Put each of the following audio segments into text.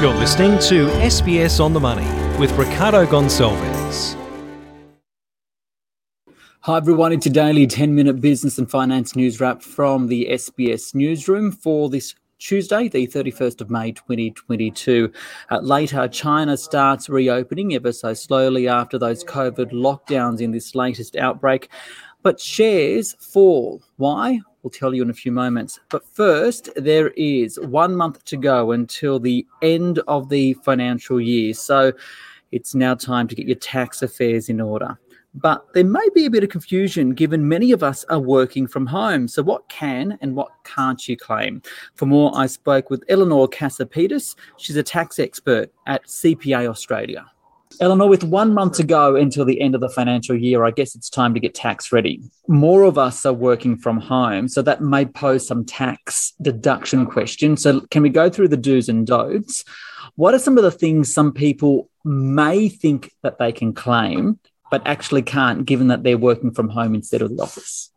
You're listening to SBS on the Money with Ricardo Gonçalves. Hi, everyone. It's a daily 10 minute business and finance news wrap from the SBS newsroom for this Tuesday, the 31st of May 2022. Uh, later, China starts reopening ever so slowly after those COVID lockdowns in this latest outbreak. But shares fall. Why? We'll tell you in a few moments. But first, there is one month to go until the end of the financial year. So it's now time to get your tax affairs in order. But there may be a bit of confusion given many of us are working from home. So, what can and what can't you claim? For more, I spoke with Elinor Kasapidis. She's a tax expert at CPA Australia. Elinor, with one month to go until the end of the financial year, I guess it's time to get tax ready. More of us are working from home, so that may pose some tax deduction questions. So, can we go through the do's and don'ts? What are some of the things some people may think that they can claim, but actually can't, given that they're working from home instead of the office?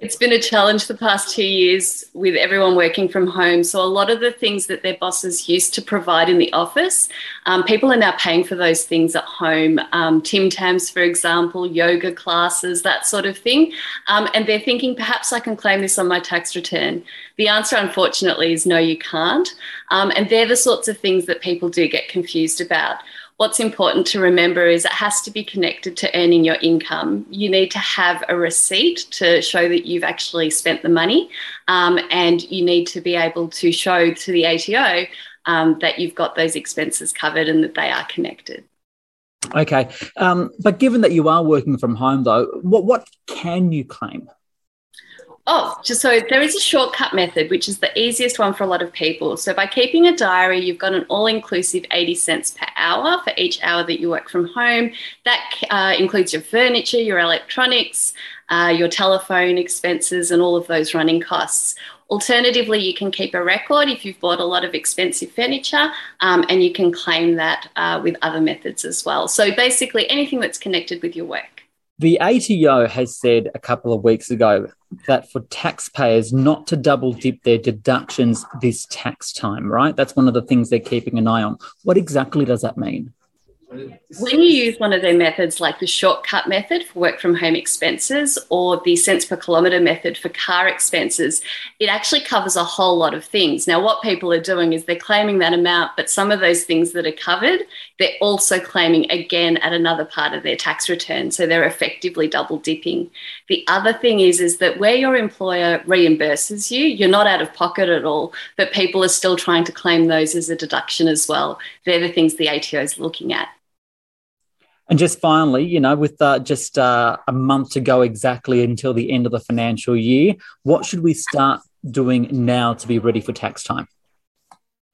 It's been a challenge the past two years with everyone working from home. So, a lot of the things that their bosses used to provide in the office, um, people are now paying for those things at home. Um, Tim Tams, for example, yoga classes, that sort of thing. Um, and they're thinking, perhaps I can claim this on my tax return. The answer, unfortunately, is no, you can't. Um, and they're the sorts of things that people do get confused about what's important to remember is it has to be connected to earning your income. You need to have a receipt to show that you've actually spent the money, um, and you need to be able to show to the ATO um, that you've got those expenses covered and that they are connected. Okay, um, but given that you are working from home, though, what what can you claim? Oh, just so there is a shortcut method, which is the easiest one for a lot of people. So, by keeping a diary, you've got an all inclusive 80 cents per hour for each hour that you work from home. That uh, includes your furniture, your electronics, uh, your telephone expenses, and all of those running costs. Alternatively, you can keep a record if you've bought a lot of expensive furniture, um, and you can claim that uh, with other methods as well. So, basically, anything that's connected with your work. The ATO has said a couple of weeks ago that for taxpayers not to double dip their deductions this tax time, right? That's one of the things they're keeping an eye on. What exactly does that mean? When you use one of their methods, like the shortcut method for work from home expenses or the cents per kilometre method for car expenses, it actually covers a whole lot of things. Now, what people are doing is they're claiming that amount, but some of those things that are covered, they're also claiming again at another part of their tax return. So they're effectively double dipping. The other thing is, is that where your employer reimburses you, you're not out of pocket at all, but people are still trying to claim those as a deduction as well. They're the things the ATO is looking at. And just finally, you know, with uh, just uh, a month to go exactly until the end of the financial year, what should we start doing now to be ready for tax time?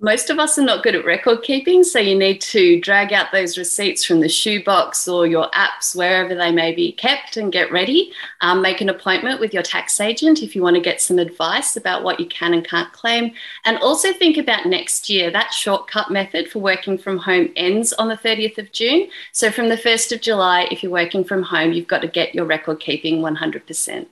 Most of us are not good at record keeping, so you need to drag out those receipts from the shoebox or your apps, wherever they may be kept, and get ready. Um, make an appointment with your tax agent if you want to get some advice about what you can and can't claim. And also think about next year. That shortcut method for working from home ends on the 30th of June. So from the 1st of July, if you're working from home, you've got to get your record keeping 100%.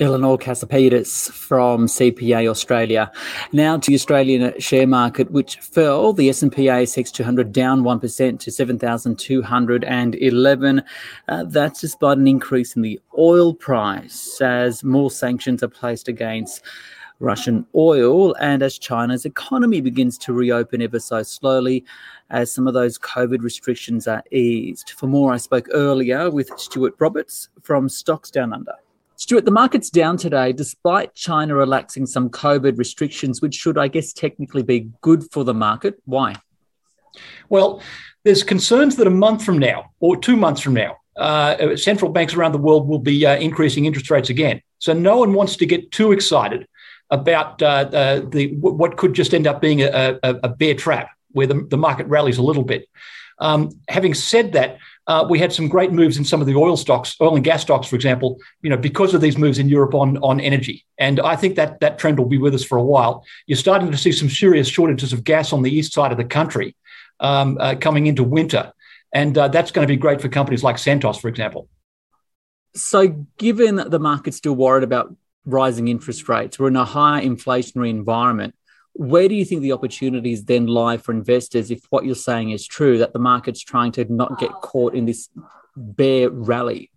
Elinor Kasapidis from CPA Australia. Now to the Australian share market, which fell. The S&P ASX 200 down 1% to 7,211. Uh, that's despite an increase in the oil price as more sanctions are placed against Russian oil and as China's economy begins to reopen ever so slowly as some of those COVID restrictions are eased. For more, I spoke earlier with Stuart Roberts from Stocks Down Under. Stuart, the market's down today despite China relaxing some COVID restrictions, which should, I guess, technically be good for the market. Why? Well, there's concerns that a month from now or two months from now, uh, central banks around the world will be uh, increasing interest rates again. So no one wants to get too excited about uh, uh, the what could just end up being a, a, a bear trap where the, the market rallies a little bit. Um, having said that, uh, we had some great moves in some of the oil stocks, oil and gas stocks, for example, you know, because of these moves in Europe on, on energy. And I think that that trend will be with us for a while. You're starting to see some serious shortages of gas on the east side of the country um, uh, coming into winter. And uh, that's going to be great for companies like Santos, for example. So, given the market's still worried about rising interest rates, we're in a high inflationary environment where do you think the opportunities then lie for investors if what you're saying is true that the market's trying to not get caught in this bear rally?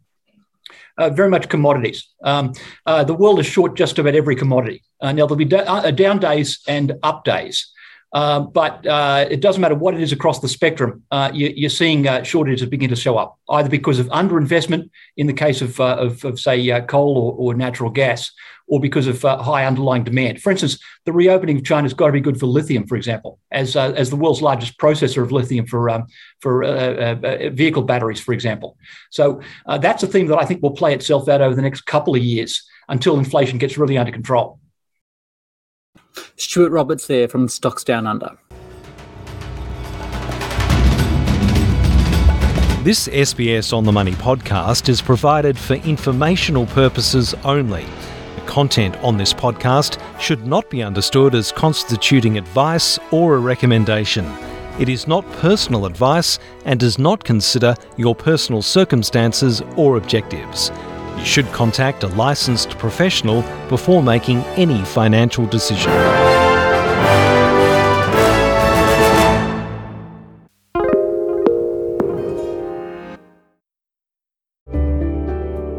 Uh, very much commodities. Um, uh, the world is short just about every commodity. Uh, now, there'll be da- uh, down days and up days. Uh, but uh, it doesn't matter what it is across the spectrum. Uh, you, are seeing uh, shortages begin to show up, either because of underinvestment in the case of, uh, of, of, say, coal or, or, natural gas, or because of high underlying demand. For instance, the reopening of China has got to be good for lithium, for example, as, as the world's largest processor of lithium for, um, for vehicle batteries, for example. So that's a theme that I think will play itself out over the next couple of years until inflation gets really under control. Stuart Roberts there from Stocks Down Under. This SBS On the Money podcast is provided for informational purposes only. The content on this podcast should not be understood as constituting advice or a recommendation. It is not personal advice and does not consider your personal circumstances or objectives. You should contact a licensed professional before making any financial decision.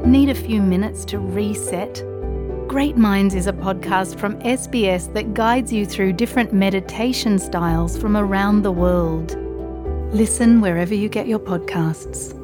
Need a few minutes to reset? Great Minds is a podcast from SBS that guides you through different meditation styles from around the world. Listen wherever you get your podcasts.